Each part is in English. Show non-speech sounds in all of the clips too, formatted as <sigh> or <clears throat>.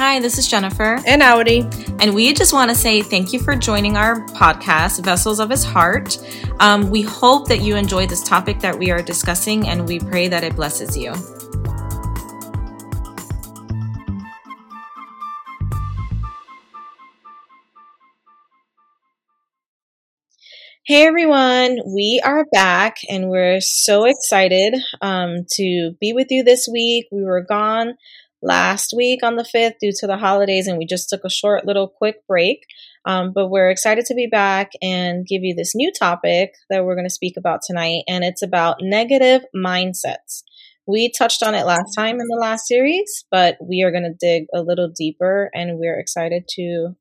Hi, this is Jennifer. And Aurey. And we just want to say thank you for joining our podcast, Vessels of His Heart. Um, we hope that you enjoy this topic that we are discussing, and we pray that it blesses you. Hey everyone, we are back and we're so excited um, to be with you this week. We were gone last week on the 5th due to the holidays and we just took a short little quick break. Um, but we're excited to be back and give you this new topic that we're going to speak about tonight, and it's about negative mindsets. We touched on it last time in the last series, but we are going to dig a little deeper and we're excited to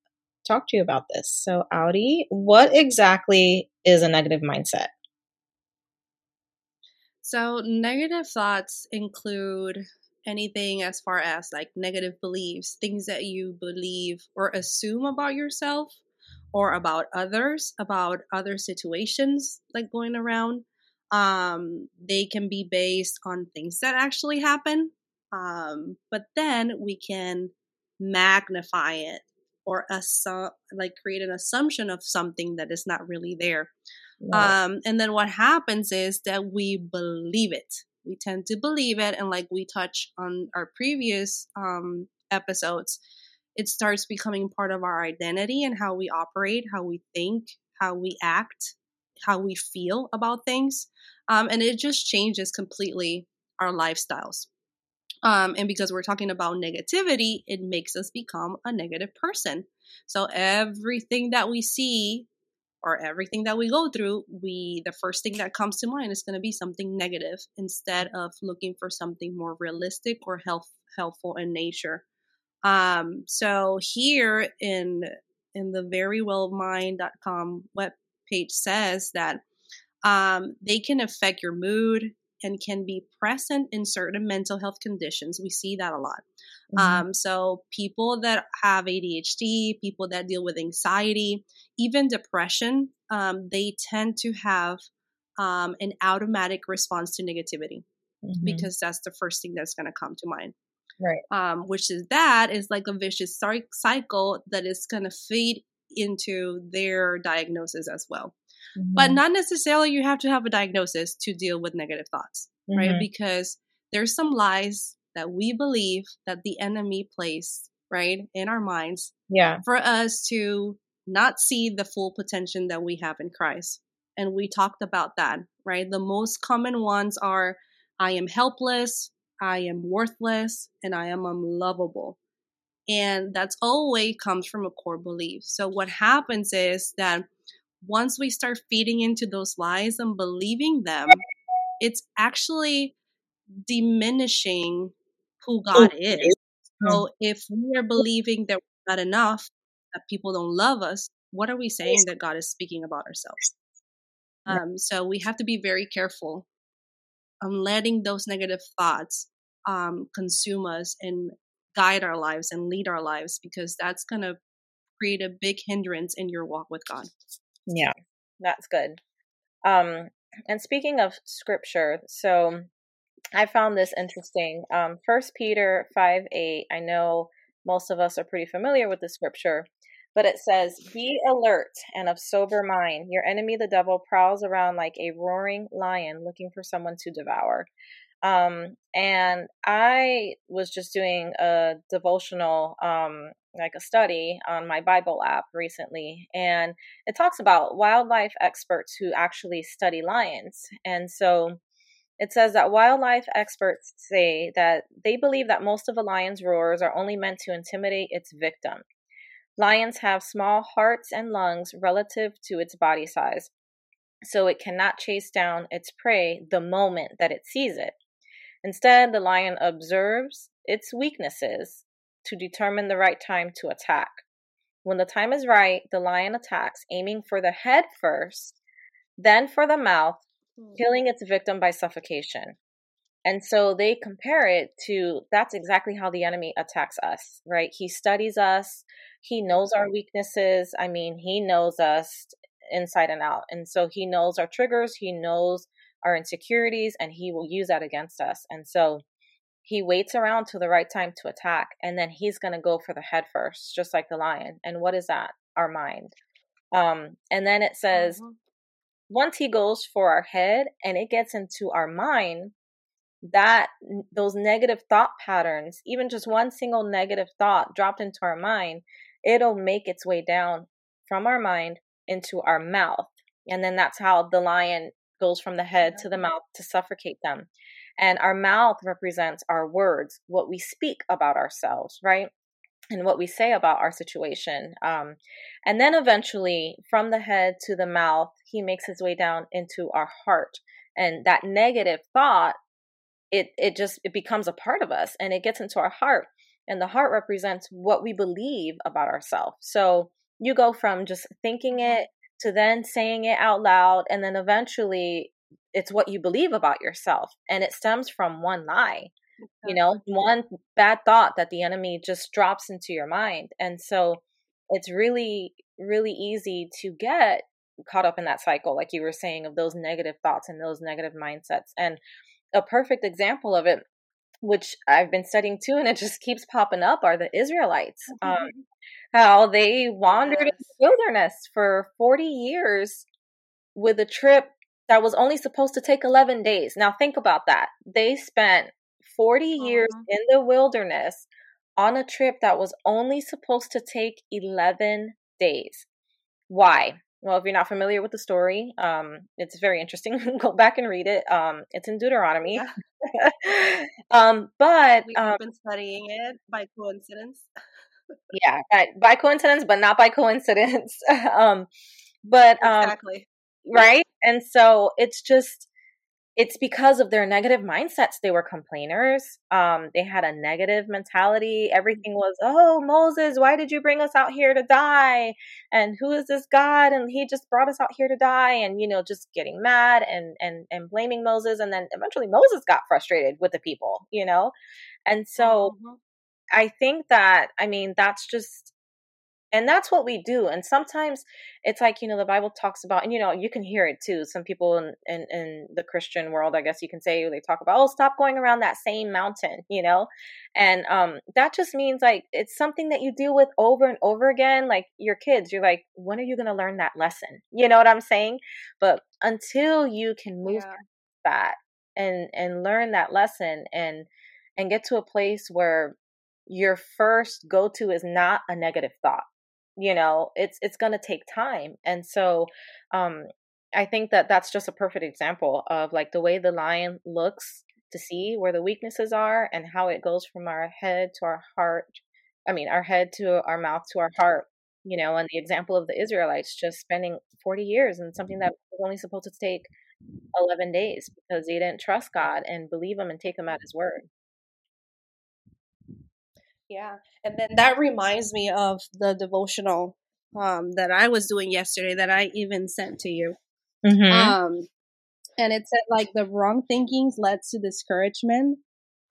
talk to you about this. So, Aurey, what exactly is a negative mindset? So, negative thoughts include anything as far as like negative beliefs, things that you believe or assume about yourself or about others, about other situations like going around. Um, they can be based on things that actually happen. Um, but then we can magnify it or assu- like create an assumption of something that is not really there. Right. Um, and then what happens is that we believe it. We tend to believe it, and like we touch on our previous um, episodes, it starts becoming part of our identity and how we operate, how we think, how we act, how we feel about things, um, and it just changes completely our lifestyles. Um, and because we're talking about negativity, it makes us become a negative person. So everything that we see or everything that we go through, we the first thing that comes to mind is going to be something negative instead of looking for something more realistic or health helpful in nature. Um, so here in in the verywellmind.com web page says that um, they can affect your mood, and can be present in certain mental health conditions. We see that a lot. Mm-hmm. Um, so, people that have ADHD, people that deal with anxiety, even depression, um, they tend to have um, an automatic response to negativity mm-hmm. because that's the first thing that's going to come to mind. Right. Um, which is that is like a vicious cycle that is going to feed into their diagnosis as well. Mm-hmm. But not necessarily you have to have a diagnosis to deal with negative thoughts, mm-hmm. right? Because there's some lies that we believe that the enemy placed, right, in our minds. Yeah. For us to not see the full potential that we have in Christ. And we talked about that, right? The most common ones are I am helpless, I am worthless, and I am unlovable. And that's always comes from a core belief. So what happens is that once we start feeding into those lies and believing them, it's actually diminishing who God is. So if we are believing that we're not enough, that people don't love us, what are we saying that God is speaking about ourselves? Um, so we have to be very careful on letting those negative thoughts um, consume us and guide our lives and lead our lives because that's going to create a big hindrance in your walk with God. Yeah, that's good. Um, and speaking of scripture, so I found this interesting. Um, First Peter five eight. I know most of us are pretty familiar with the scripture, but it says, "Be alert and of sober mind. Your enemy, the devil, prowls around like a roaring lion, looking for someone to devour." Um, and I was just doing a devotional, um, like a study on my Bible app recently, and it talks about wildlife experts who actually study lions. And so it says that wildlife experts say that they believe that most of a lion's roars are only meant to intimidate its victim. Lions have small hearts and lungs relative to its body size, so it cannot chase down its prey the moment that it sees it. Instead, the lion observes its weaknesses to determine the right time to attack. When the time is right, the lion attacks, aiming for the head first, then for the mouth, hmm. killing its victim by suffocation. And so they compare it to that's exactly how the enemy attacks us, right? He studies us, he knows our weaknesses. I mean, he knows us inside and out. And so he knows our triggers, he knows our insecurities and he will use that against us. And so he waits around to the right time to attack and then he's going to go for the head first just like the lion. And what is that? Our mind. Um and then it says mm-hmm. once he goes for our head and it gets into our mind that those negative thought patterns even just one single negative thought dropped into our mind it'll make its way down from our mind into our mouth. And then that's how the lion goes from the head to the mouth to suffocate them and our mouth represents our words what we speak about ourselves right and what we say about our situation um, and then eventually from the head to the mouth he makes his way down into our heart and that negative thought it it just it becomes a part of us and it gets into our heart and the heart represents what we believe about ourselves so you go from just thinking mm-hmm. it to then saying it out loud and then eventually it's what you believe about yourself and it stems from one lie you know one bad thought that the enemy just drops into your mind and so it's really really easy to get caught up in that cycle like you were saying of those negative thoughts and those negative mindsets and a perfect example of it which i've been studying too and it just keeps popping up are the israelites um, mm-hmm. um, how they wandered yes. in the wilderness for 40 years with a trip that was only supposed to take 11 days. Now, think about that. They spent 40 years uh-huh. in the wilderness on a trip that was only supposed to take 11 days. Why? Well, if you're not familiar with the story, um, it's very interesting. <laughs> Go back and read it. Um, it's in Deuteronomy. Yeah. <laughs> um, but we've um, been studying it by coincidence. yeah, by, by, coincidence, but not by coincidence. <laughs> um, but um, exactly right? And so it's just it's because of their negative mindsets. They were complainers. Um, they had a negative mentality. Everything was oh moses why did you bring us out here to die? And who is this god? And he just brought us out here to die. And you know just getting mad and and and blaming moses. And then eventually moses got frustrated with the people you know? And so mm-hmm. i think that i mean that's just and that's what we do and sometimes it's like you know the bible talks about and you know you can hear it too some people in, in, in the christian world i guess you can say they talk about oh stop going around that same mountain you know? And um that just means like it's something that you deal with over and over again like your kids you're like when are you going to learn that lesson? You know what i'm saying? But until you can move yeah. that and and learn that lesson and and get to a place where your first go to is not a negative thought you know it's it's going to take time and so um i think that that's just a perfect example of like the way the lion looks to see where the weaknesses are and how it goes from our head to our heart i mean our head to our mouth to our heart you know and the example of the israelites just spending 40 years and something that was only supposed to take 11 days because they didn't trust god and believe him and take him at his word yeah. And then that reminds me of the devotional um, that I was doing yesterday that I even sent to you. Mm-hmm. Um, and it said like the wrong thinkings led to discouragement,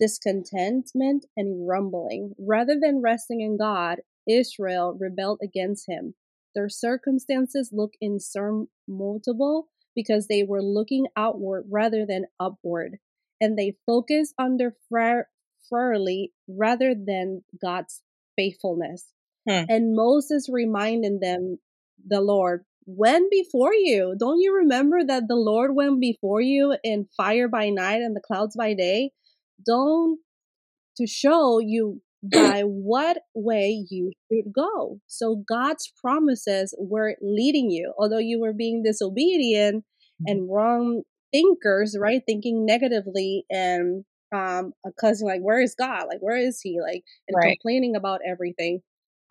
discontentment, and rumbling. Rather than resting in God, Israel rebelled against him. Their circumstances look insurmountable because they were looking outward rather than upward. And they focused on their thoroughly rather than God's faithfulness. Hmm. And Moses reminded them, the Lord went before you. Don't you remember that the Lord went before you in fire by night and the clouds by day? Don't to show you <clears throat> by what way you should go. So God's promises were leading you, although you were being disobedient hmm. and wrong thinkers, right? Thinking negatively and um a cousin like where is god? Like where is he? Like and right. complaining about everything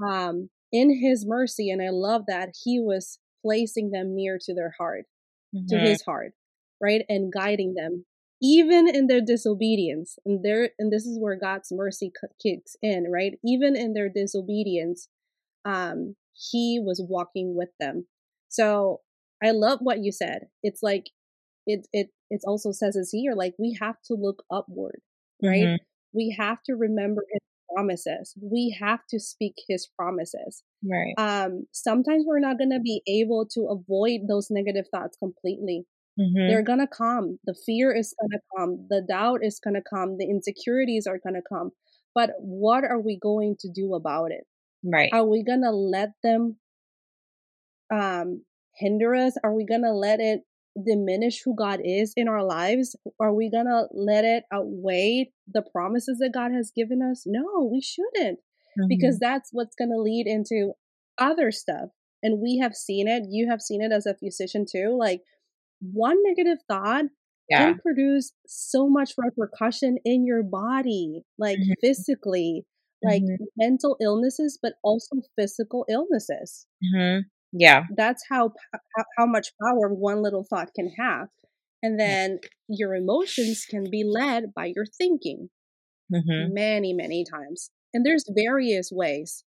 um in his mercy and i love that he was placing them near to their heart mm-hmm. to his heart right and guiding them even in their disobedience and there and this is where god's mercy kicks in right? Even in their disobedience um he was walking with them. So i love what you said. It's like it it it also says is here like we have to look upward right mm-hmm. we have to remember his promises we have to speak his promises right um sometimes we're not going to be able to avoid those negative thoughts completely Mm-hmm. They're gonna come. The fear is gonna come. The doubt is gonna come. The insecurities are gonna come. But what are we going to do about it? Right. Are we gonna let them um hinder us? Are we gonna let it diminish who God is in our lives? Are we gonna let it outweigh the promises that God has given us? No, we shouldn't. Mm-hmm. Because that's what's gonna lead into other stuff. And we have seen it. You have seen it as a physician too. Like one negative thought yeah. can produce so much repercussion in your body, like mm-hmm. physically, like mm-hmm. mental illnesses, but also physical illnesses. Mm-hmm. Yeah, that's how how much power one little thought can have, and then your emotions can be led by your thinking. Mm-hmm. Many many times, and there's various ways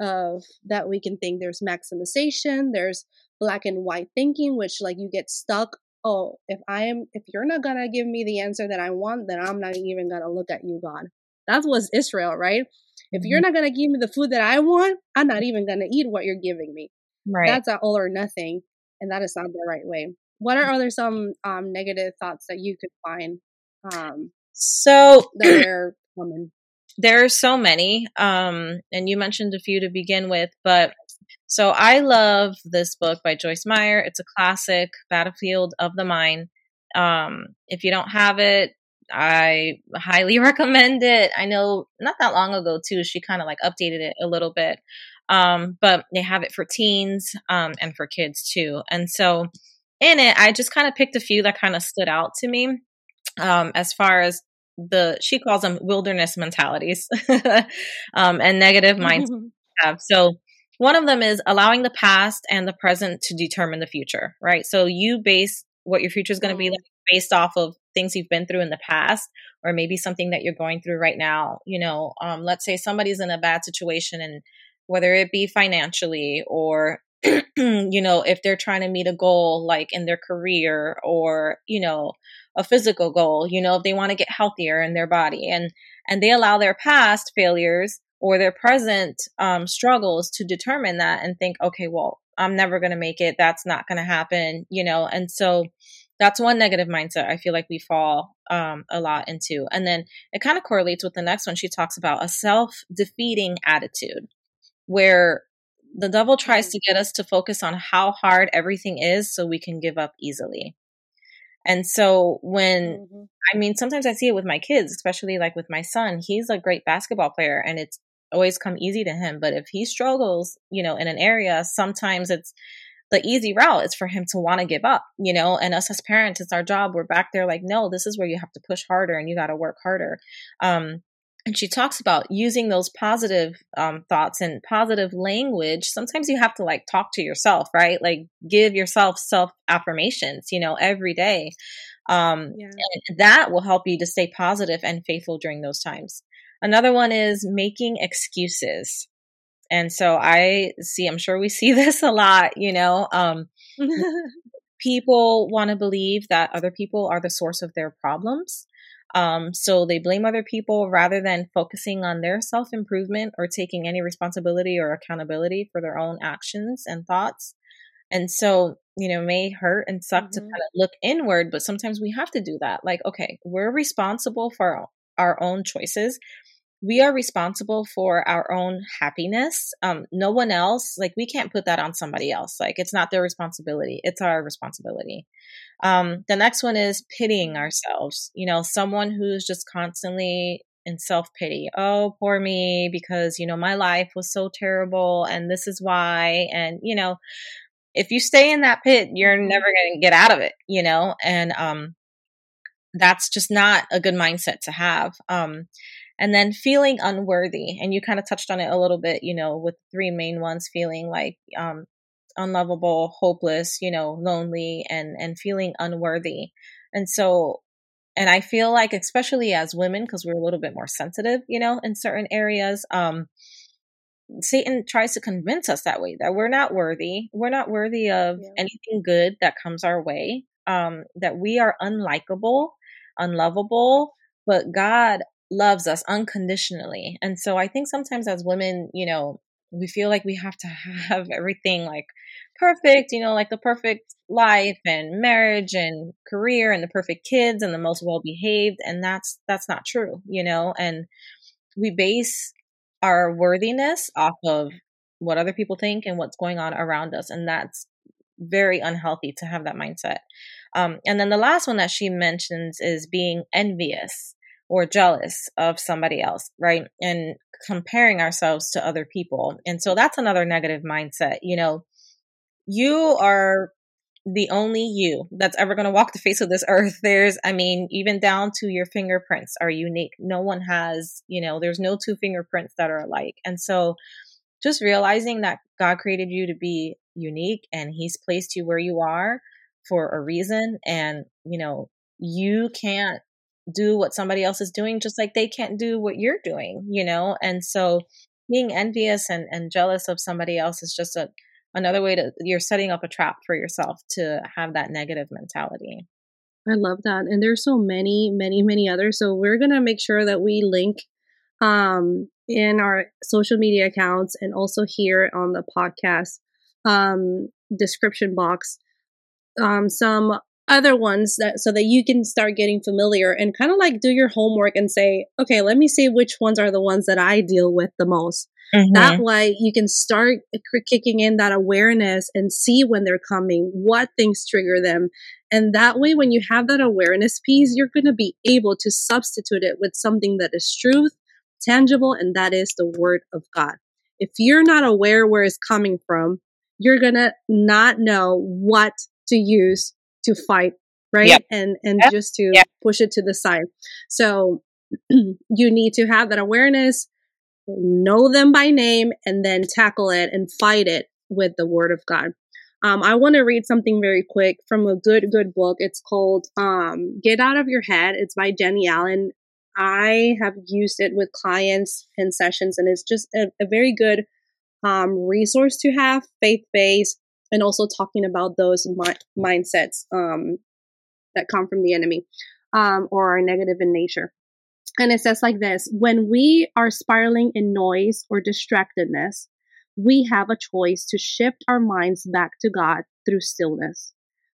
of that we can think. There's maximization. There's black and white thinking, which like you get stuck. Oh, if I am, if you're not gonna give me the answer that I want, then I'm not even gonna look at you, God. That was Israel, right? If you're mm-hmm. not gonna give me the food that I want, I'm not even gonna eat what you're giving me. Right. That's an all or nothing, and that is not the right way. What are other some um, negative thoughts that you could find? Um, so that <clears throat> are common. There are so many, um, and you mentioned a few to begin with, but so I love this book by Joyce Meyer. It's a classic, Battlefield of the Mind. Um, if you don't have it, I highly <laughs> recommend it. I know not that long ago too, she kind of like updated it a little bit. Um, but they have it for teens um, and for kids too. And so in it, I just kind of picked a few that kind of stood out to me um, as far as the she calls them wilderness mentalities <laughs> um, and negative minds. <laughs> So one of them is allowing the past and the present to determine the future, right? So you base what your future is going to be mm. like based off of things you've been through in the past or maybe something that you're going through right now you know um, let's say somebody's in a bad situation and whether it be financially or <clears throat> you know if they're trying to meet a goal like in their career or you know a physical goal you know if they want to get healthier in their body and and they allow their past failures or their present um, struggles to determine that and think okay well i'm never going to make it. That's not going to happen you know and so that's one negative mindset I feel like we fall um, a lot into. And then it kind of correlates with the next one. She talks about a self defeating attitude where the devil tries to get us to focus on how hard everything is so we can give up easily. And so when mm-hmm. I mean sometimes I see it with my kids, especially like with my son, he's a great basketball player and it's always come easy to him, but if he struggles, you know, in an area, sometimes it's the easy route is for him to want to give up, you know, and us as parents, it's our job. We're back there like, no, this is where you have to push harder and you got to work harder. Um, and she talks about using those positive um, thoughts and positive language. Sometimes you have to like talk to yourself, right? Like give yourself self affirmations, you know, every day. Um, yeah. And that will help you to stay positive and faithful during those times. Another one is making excuses. And so I see, I'm sure we see <laughs> this a lot, you know. Um, <laughs> people want to believe that other people are the source of their problems. Um, so they blame other people rather than focusing on their self improvement or taking any responsibility or accountability for their own actions and thoughts. And so, you know, may hurt and suck mm-hmm. to kind of look inward, but sometimes we have to do that. Like, okay, we're responsible for our own choices we are responsible for our own happiness. Um, no one else, like we can't put that on somebody else. Like it's not their responsibility. It's our responsibility. Um, the next one is pitying ourselves. You know, someone who's just constantly in self pity. Oh, poor me, because, you know, my life was so terrible and this is why. And, you know, if you stay in that pit, you're mm-hmm. never going to get out of it, you know? And, um, that's just not a good mindset to have. Um, and then feeling unworthy and you kind of touched on it a little bit you know with three main ones feeling like um unlovable hopeless you know lonely and and feeling unworthy and so and i feel like especially as women because we're a little bit more sensitive you know in certain areas um satan tries to convince us that way that we're not worthy we're not worthy of yeah. anything good that comes our way um that we are unlikable unlovable but god loves us unconditionally. And so I think sometimes as women, you know, we feel like we have to <laughs> have everything like perfect, you know, like the perfect life and marriage and career and the perfect kids and the most well behaved and that's that's not true, you know, and we base our worthiness off of what other people think and what's going on around us and that's very unhealthy to have that mindset. Um, and then the last one that she mentions is being envious or jealous of somebody else, right? And comparing ourselves to other people. And so that's another negative mindset. You know, you are the only you that's ever going to walk the face of this earth. <laughs> There's, I mean, even down to your fingerprints are unique. No one has, you know, there's no two fingerprints that are alike. And so just realizing that God created you to be unique and He's placed you where you are for a reason. And, you know, you can't do what somebody else is doing just like they can't do what you're doing, you know? And so being envious and, and jealous of somebody else is just a another way to you're setting up a trap for yourself to have that negative mentality. I love that. And there's so many, many, many others. So we're gonna make sure that we link um in our social media accounts and also here on the podcast um description box um some other ones that so that you can start getting familiar and kind of like do your homework and say okay let me see which ones are the ones that i deal with the most Mm-hmm. That way you can start kicking in that awareness and see when they're coming, what things trigger them. And that way, when you have that awareness piece, you're going to be able to substitute it with something that is truth, tangible, and that is the word of God. If you're not aware where it's coming from, you're going to not know what to use to fight, right? Yep. And, and yep. just to yep. push it to the side. So <clears throat> you need to have that awareness know them by name, and then tackle it and fight it with the Word of God. Um, I want to read something very quick from a good, good book. It's called um, Get Out of Your Head. It's by Jennie Allen. I have used it with clients in sessions, and it's just a, a very good um, resource to have, faith based, and also talking about those mi- mindsets um, that come from the enemy um, or are negative in nature. And it says like this When we are spiraling in noise or distractedness, we have a choice to shift our minds back to God through stillness.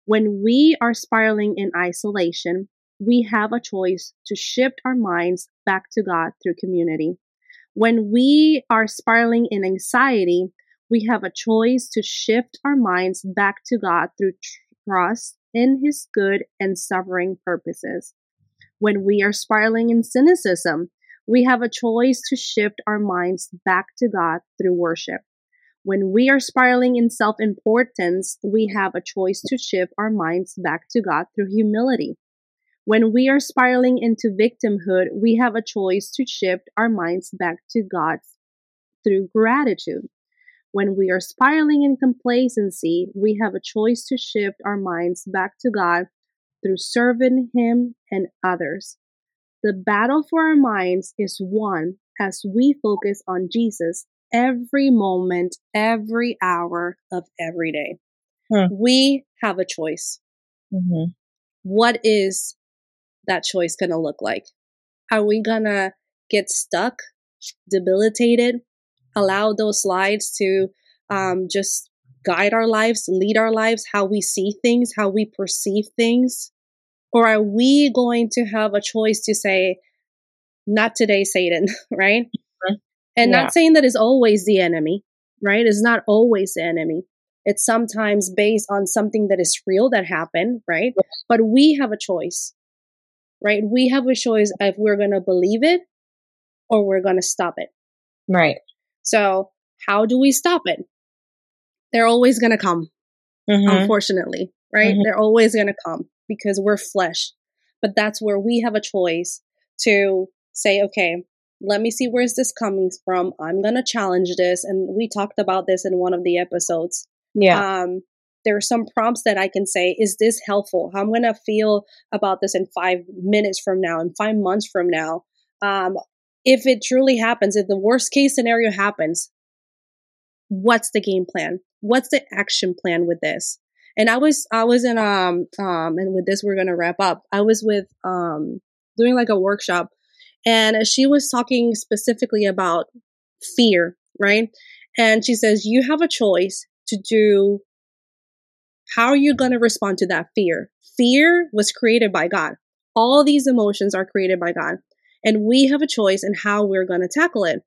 When we are spiraling in isolation, we have a choice to shift our minds back to God through community. When we are spiraling in anxiety, we have a choice to shift our minds back to God through trust in His good and sovereign purposes. When we are spiraling in cynicism, we have a choice to shift our minds back to God through worship. When we are spiraling in self importance, we have a choice to shift our minds back to God through humility. When we are spiraling into victimhood, we have a choice to shift our minds back to God through gratitude. When we are spiraling in complacency, we have a choice to shift our minds back to God through serving Him and others. The battle for our minds is won as we focus on Jesus every moment, every hour of every day. Hmm. We have a choice. Mm-hmm. What is that choice going to look like? Are we going to get stuck, debilitated, allow those slides to um, just guide our lives, lead our lives, how we see things, how we perceive things? Or are we going to have a choice to say, not today, Satan, <laughs> right? Mm-hmm. And yeah. not saying that is always the enemy, right? It's not always the enemy. It's sometimes based on something that is real that happened, right? But we have a choice, right? We have a choice if we're going to believe it or we're going to stop it. Right. So, how do we stop it? They're always going to come, mm-hmm. unfortunately, right? Mm-hmm. They're always going to come because we're flesh. But that's where we have a choice to say, okay, let me see where's this coming from. I'm going to challenge this. And we talked about this in one of the episodes. Yeah. Um, there are some prompts that I can say, is this helpful? How I'm going to feel about this in five minutes from now, in five months from now. Um, if it truly happens, if the worst case scenario happens, what's the game plan? What's the action plan with this? And I was I was in um um and with this we're gonna wrap up. I was with um doing like a workshop and she was talking specifically about fear, right? And she says, You have a choice to do how are you going to respond to that fear? Fear was created by God. All these emotions are created by God. And we have a choice in how we're going to tackle it.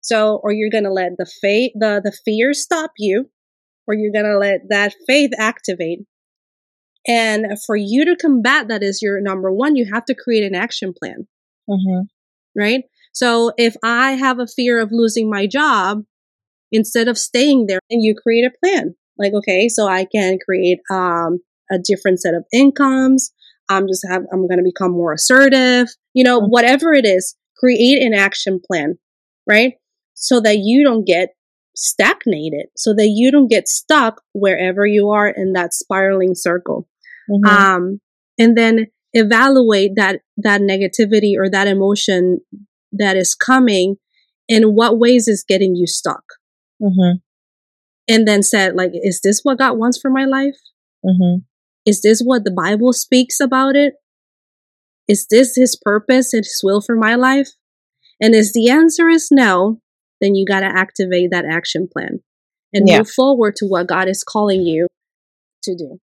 So, or you're going to let the faith, the, the fear stop you, or you're going to let that faith activate. And for you to combat that is your number one, you have to create an action plan. Mm-hmm. Right? So if I have a fear of losing my job, instead of staying there, and you create a plan. Like, okay, so I can create um, a different set of incomes. I'm just have I'm going to become more assertive. You know, mm-hmm. whatever it is, create an action plan, right? So that you don't get stagnated, so that you don't get stuck wherever you are in that spiraling circle. Mm-hmm. Um, and then evaluate that that negativity or that emotion that is coming in what ways is getting you stuck mm-hmm. and then said like is this what god wants for my life mm-hmm. Is this what the bible speaks about it? Is this his purpose and his will for my life? And if the answer is no then you got to activate that action plan and yeah. move forward to what god is calling you to do.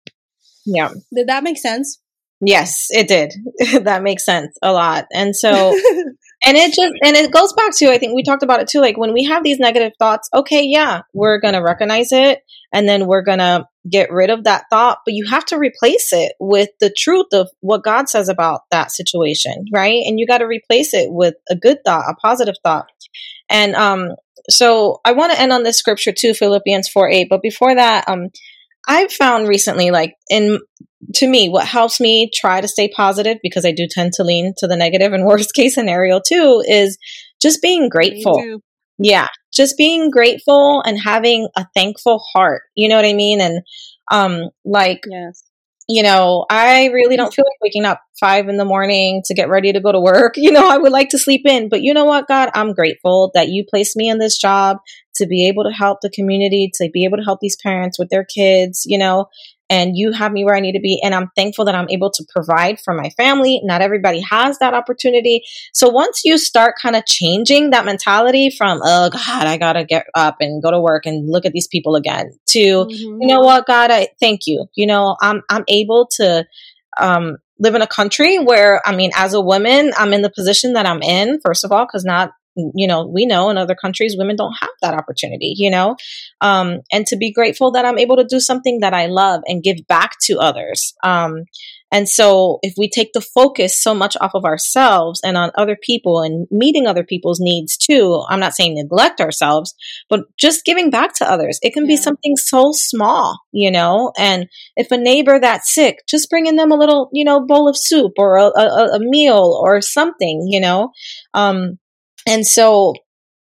Yeah. Did that make sense? Yes it did. <laughs> That makes sense a lot. And so <laughs> and it just and it goes back to i think we talked about it too like when we have these negative thoughts okay yeah we're gonna recognize it and then we're gonna get rid of that thought but you have to replace it with the truth of what god says about that situation right? And you got to replace it with a good thought a positive thought. And um so i want to end on this scripture too philippians 4 8 but before that um I've found recently, like in to me, what helps me try to stay positive because I do tend to lean to the negative and <laughs> worst case scenario too is just being grateful. Yeah, just being grateful and having a thankful heart. You know what I mean? And um, like yes you know, I really don't feel like waking up five in the morning to get ready to go to work. <laughs> You know, I would like to sleep in, but you know what, God, I'm grateful that you placed me in this job to be able to help the community, to be able to help these parents with their kids, you know, and you have me where I need to be. And I'm thankful that I'm able to provide for my family. Not everybody has that opportunity. So once you start kind of changing that mentality from, oh God, I got to get up and go to work and look at these people again to, mm-hmm. you know what, God, I thank you. You know, I'm, I'm able to, um, live in a country where, I mean, as a woman, I'm in the position that I'm in, first of all, because not you know, we know in other countries women don't have that opportunity, you know, um, and to be grateful that I'm able to do something that I love and give back to others. Um, and so if we take the focus so much off of ourselves and on other people and meeting other people's needs too, I'm not saying neglect ourselves, but just giving back to others. It can yeah. be something so small, you know, and if a neighbor that's sick, just bringing them a little, you know, bowl of soup or a, a, a meal or something, you know, um, and so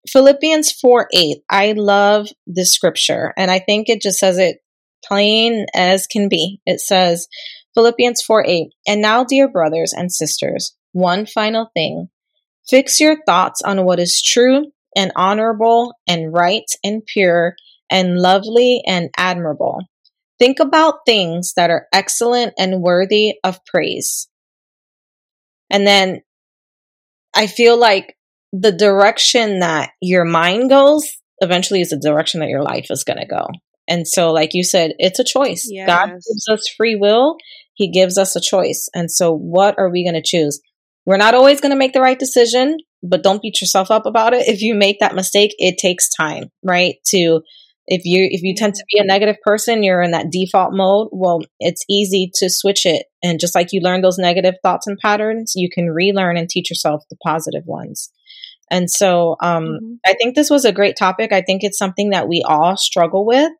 Philippians 4 8, I love this scripture, and I think it just says it plain as can be. It says, Philippians 4 8, and now, dear brothers and sisters, one final thing. Fix your thoughts on what is true and honorable and right and pure and lovely and admirable. Think about things that are excellent and worthy of praise. And then I feel like the direction that your mind goes eventually is the direction that your life is going to go. And so, like you said, it's a choice. Yes. God gives us free will, He gives us a choice. And so, what are we going to choose? We're not always going to make the right decision, but don't beat yourself up about it. If you make that mistake, it takes time, right? To if you if you tend to be a negative person you're in that default mode well it's easy to switch it and just like you learn those negative thoughts and patterns you can relearn and teach yourself the positive ones and so um, mm-hmm. I think this was a great topic. I think it's something that we all struggle with.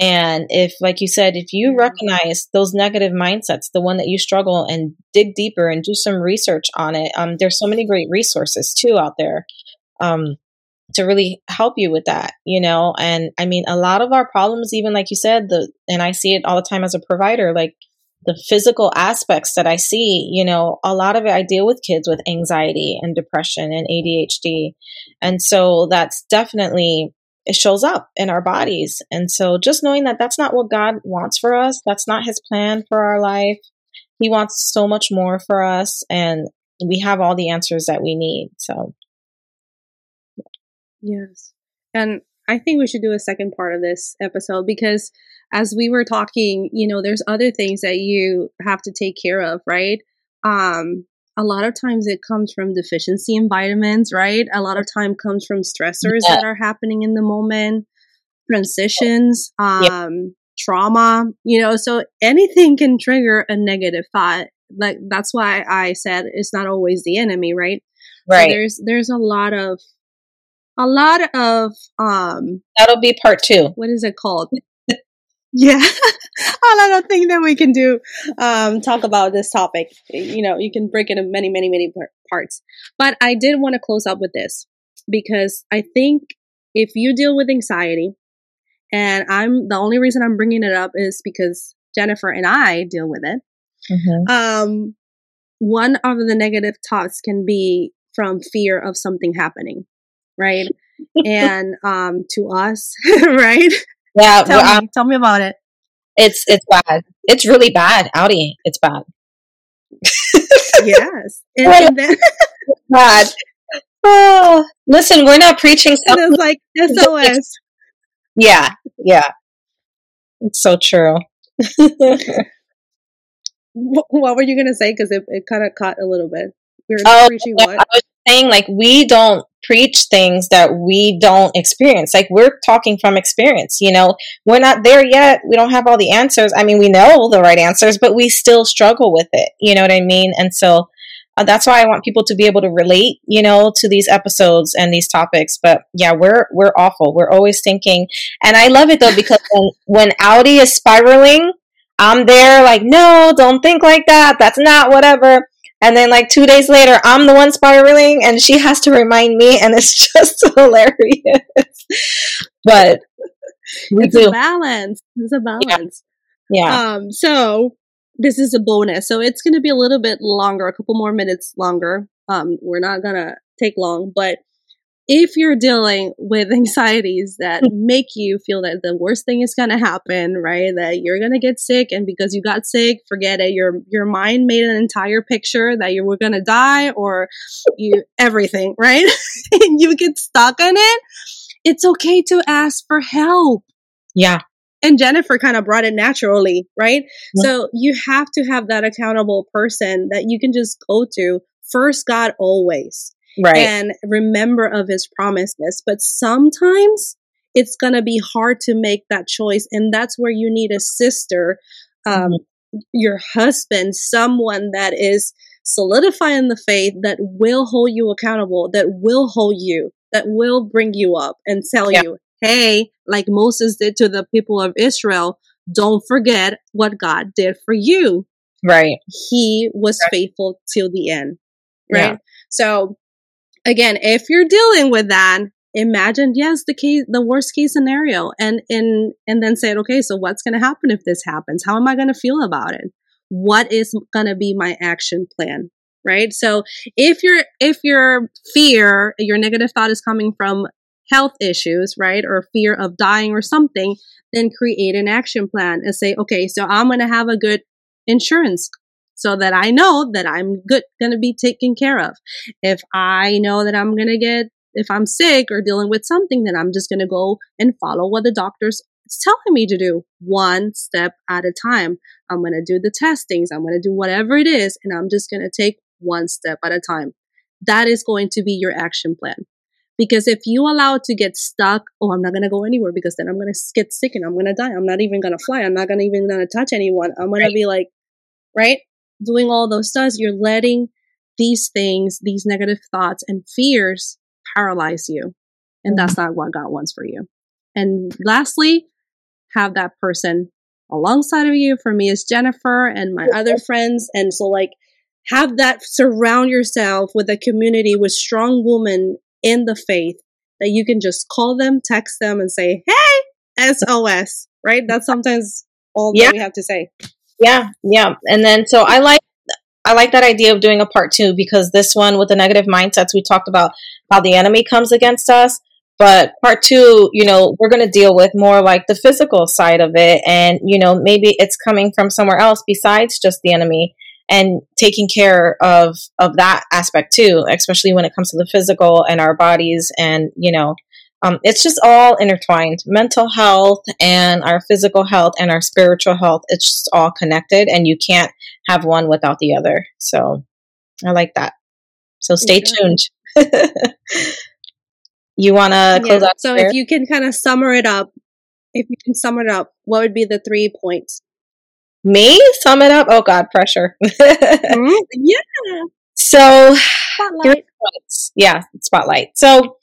And if, like you said, if you recognize those negative mindsets, the one that you struggle and dig deeper and do some research on it, um, there's so many great resources too out there um, to really help you with that, you know. And I mean, a lot of our problems, even like you said, the and I see it all the time as a provider, like the physical aspects that I see, you know, a lot of it I deal with kids with anxiety and depression and ADHD. And so that's definitely, it shows up in our bodies. And so just knowing that that's not what God wants for us, that's not his plan for our life. He wants so much more for us. And we have all the answers that we need. So, yes. And I think we should do a second part of this episode because as we were talking, you know, there's other things that you have to take care of, right? Um, a lot of times it comes from deficiency in vitamins, right? A lot of time comes from stressors yeah. that are happening in the moment, transitions, um, yeah. trauma, you know, so anything can trigger a negative thought. Like that's why I said it's not always the enemy, right? Right. So there's there's a lot of a lot of um that'll be part two. What is it called? Yeah. <laughs> a lot of things that we can do um talk about this topic. You know, you can break it in many, many, many parts. But I did want to close up with this because I think if you deal with anxiety, and I'm the only reason I'm bringing it up is because Jennifer and I deal with it. Mm-hmm. Um, one of the negative thoughts can be from fear of something happening right? <laughs> and um, to us, <laughs> right? Yeah, tell, well, me, um, tell me about it. It's it's bad. It's really bad, Aurey. It's bad. yes, <laughs> and, and then bad. Oh, listen, we're not preaching. <laughs> Something. It's like SOS. Yeah, yeah, it's so true. <laughs> what were you gonna say? Because it, it kind of caught a little bit. We were oh, preaching what? I was saying like we don't preach things that we don't experience. Like we're talking from experience, you know, we're not there yet. We don't have all the answers. I mean, we know the right answers, but we still struggle with it. You know what I mean? And so uh, that's why I want people to be able to relate, you know, to these episodes and these topics. But yeah, we're we're awful. We're always thinking, and I love it though because when, when Aurey is spiraling, I'm there like, no, don't think like that. That's not whatever. And then like two days later, I'm the one spiraling and she has to remind me and it's <laughs> just hilarious. but it's do. a balance. It's a balance. Yeah. yeah. Um, so this is a bonus. So it's going to be a little bit longer, a couple more minutes longer. Um, we're not going to take long, but if you're dealing with anxieties that hmm. make you feel that the worst thing is going to happen, right? That you're going to get sick and because you got sick, forget it. Your your mind made an entire picture that you were going to die or you everything, right? <laughs> and you get stuck in it. It's okay to ask for help. Yeah. And Jennifer kind of brought it naturally, right? Yeah. So you have to have that accountable person that you can just go to. First God always right. and remember of his promises. But sometimes it's going to be hard to make that choice. And that's where you need a sister, um, mm-hmm. your husband, someone that is solidifying the faith, that will hold you accountable, that will hold you, that will bring you up and tell yeah. you, hey, like Moses did to the people of Israel, don't forget what God did for you. Right. He was faithful till the end. Right. Yeah. So again, if you're dealing with that, imagine yes the case the worst case scenario and and and then say okay so what's going to happen if this happens? How am i going to feel about it? What is going to be my action plan? Right? So if your if your fear your negative thought is coming from health issues right or fear of dying or something then create an action plan and say okay so i'm going to have a good insurance so that I know that I'm good, going to be taken care of. If I know that I'm going to get, if I'm sick or dealing with something, then I'm just going to go and follow what the doctor's telling me to do one step at a time. I'm going to do the testings. I'm going to do whatever it is. And I'm just going to take one step at a time. That is going to be your action plan. Because if you allow it to get stuck, oh, I'm not going to go anywhere because then I'm going to get sick and I'm going to die. I'm not even going to fly. I'm not going to even going to touch anyone. I'm going right. to be like, right? Doing all those stuff, you're letting these things, these negative thoughts and fears paralyze you. And that's mm-hmm. not what God wants for you. And lastly, have that person alongside of you. For me, is Jennifer and my other friends. And so, like, have that surround yourself with a community with strong women in the faith that you can just call them, text them, and say, Hey, SOS, right? That's sometimes all yeah. that we have to say. Yeah, yeah. And then so I like I like that idea of doing a part two because this one with the negative mindsets we talked about how the enemy comes against us. But part two, you know, we're going to deal with more like the physical side of it. And, you know, maybe it's coming from somewhere else besides just the enemy and taking care of, of that aspect too, especially when it comes to the physical and our bodies and, you know, um, it's just all intertwined. Mental health and our physical health and our spiritual health, it's just all connected, and you can't have one without the other. So I like that. So stay tuned. <laughs> you want to close yeah. out? So if you can kind of summer it up, if you can sum it up, what would be the three points? Me sum it up? Oh God, pressure. mm-hmm. <laughs> Yeah. So spotlight. Yeah, spotlight. So,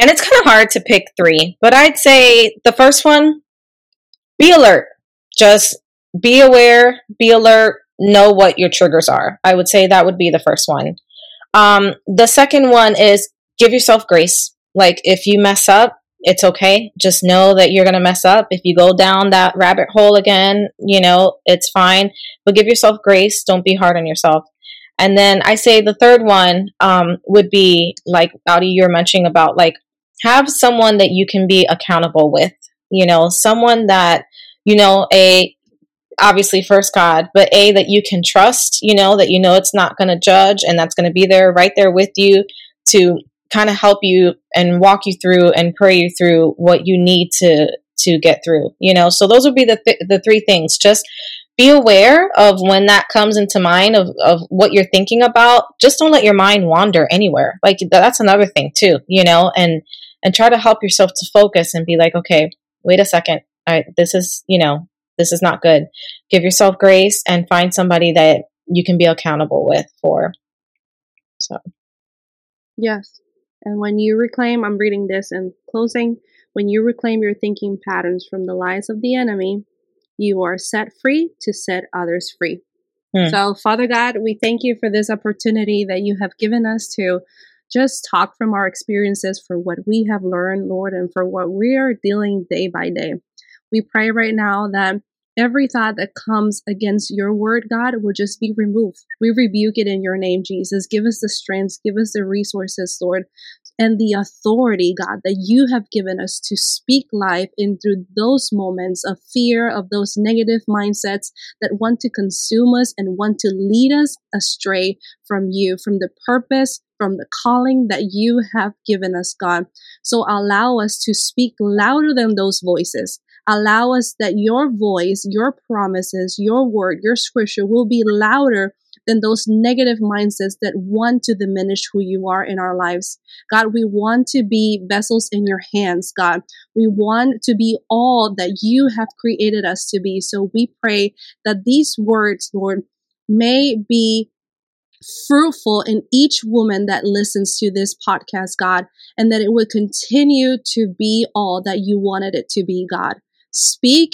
and it's kind of hard to pick three, but I'd say the first one, be alert. Just be aware, be alert, know what your triggers are. I would say that would be the first one. Um, the second one is give yourself grace. Like if you mess up, it's okay. Just know that you're going to mess up. If you go down that rabbit hole again, you know, it's fine. But give yourself grace. Don't be hard on yourself. And then I say the third one um, would be like, Aurey, you were mentioning about like have someone that you can be accountable with. You know, someone that, you know, a obviously first God, but a that you can trust, you know, that you know it's not going to judge and that's going to be there right there with you to kind of help you and walk you through and pray you through what you need to to get through, you know. So those would be the th- the three things. Just be aware of when that comes into mind of, of what you're thinking about. Just don't let your mind wander anywhere. Like that's another thing too, you know, and and try to help yourself to focus and be like, okay, wait a second. I, this is, you know, this is not good. Give yourself grace and find somebody that you can be accountable with for. So, yes. And when you reclaim, I'm reading this in closing, when you reclaim your thinking patterns from the lies of the enemy, you are set free to set others free. Hmm. So, Father God, we thank you for this opportunity that you have given us to just talk from our experiences for what we have learned, Lord, and for what we are dealing day by day. We pray right now that Every thought that comes against your word, God, will just be removed. We rebuke it in your name, Jesus. Give us the strength, give us the resources, Lord, and the authority, God, that you have given us to speak life into those moments of fear, of those negative mindsets that want to consume us and want to lead us astray from you, from the purpose, from the calling that you have given us, God. So allow us to speak louder than those voices. Allow us that your voice, your promises, your word, your scripture will be louder than those negative mindsets that want to diminish who you are in our lives. God, we want to be vessels in your hands, God. We want to be all that you have created us to be. So we pray that these words, Lord, may be fruitful in each woman that listens to this podcast, God, and that it would continue to be all that you wanted it to be, God. Speak,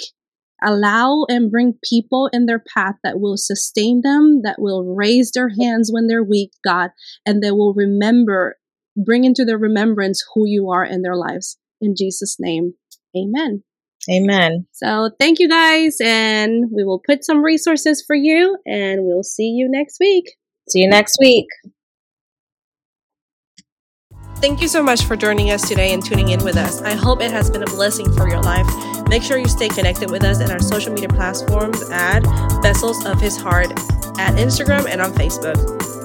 allow, and bring people in their path that will sustain them, that will raise their hands when they're weak, God, and they will remember, bring into their remembrance who you are in their lives. In Jesus' name, amen. Amen. So thank you guys, and we will put some resources for you, and we'll see you next week. See you next week. Thank you so much for joining us today and tuning in with us. I hope it has been a blessing for your life. Make sure you stay connected with us in our social media platforms at Vessels of His Heart at Instagram and on Facebook.